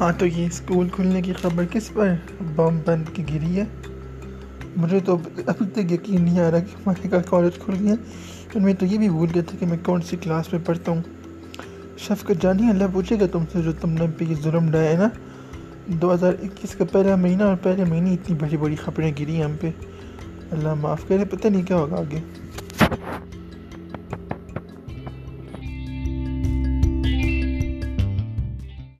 ہاں تو یہ اسکول کھلنے کی خبر کس پر بم بند کی گری ہے؟ مجھے تو ابھی تک یقین نہیں آ رہا کہ ہمارے کا کالج کھل گیا اور میں تو یہ بھی بھول گیا تھا کہ میں کون سی کلاس میں پڑھتا ہوں۔ شفقت جانی، اللہ پوچھے گا تم سے جو تم نے پہ یہ ظلم ڈایا ہے نا۔ دو ہزار اکیس کا پہلا مہینہ اور پہلے مہینے اتنی بڑی بڑی خبریں گری ہم پہ۔ اللہ معاف کرے، پتہ نہیں کیا ہوگا آگے۔